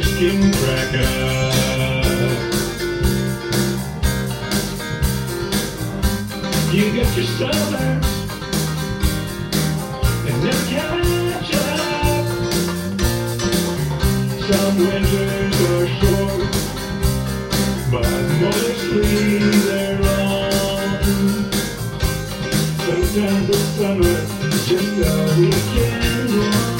your skin crack up. You got your summer and never catch up. Some winters are short, but mostly they're long. Sometimes the summer just a weekend long.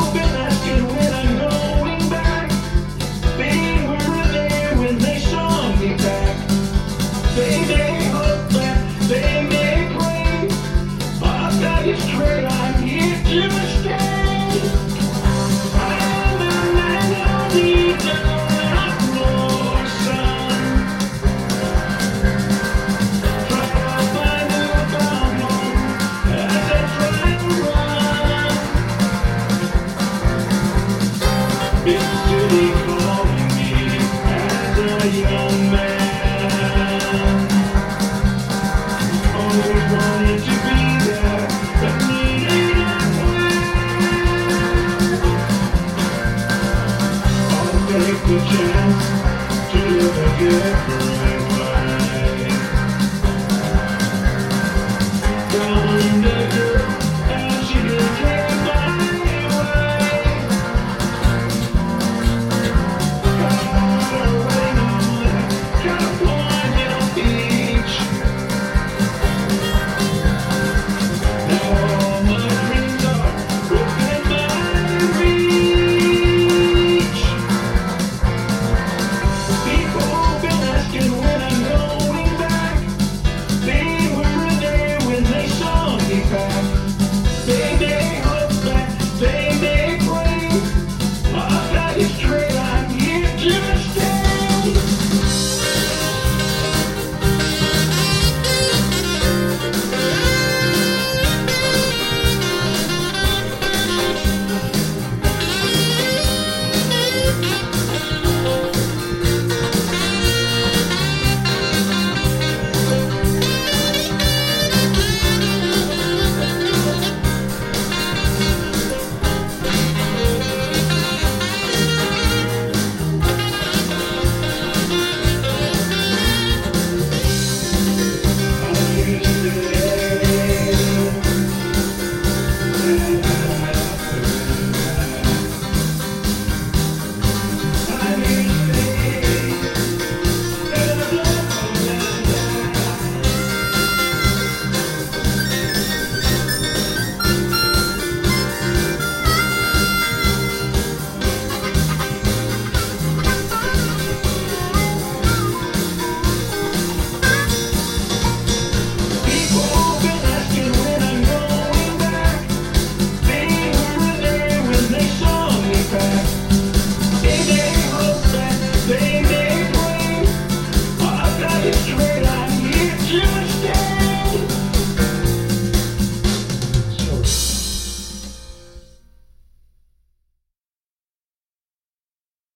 the chance to live a good friend.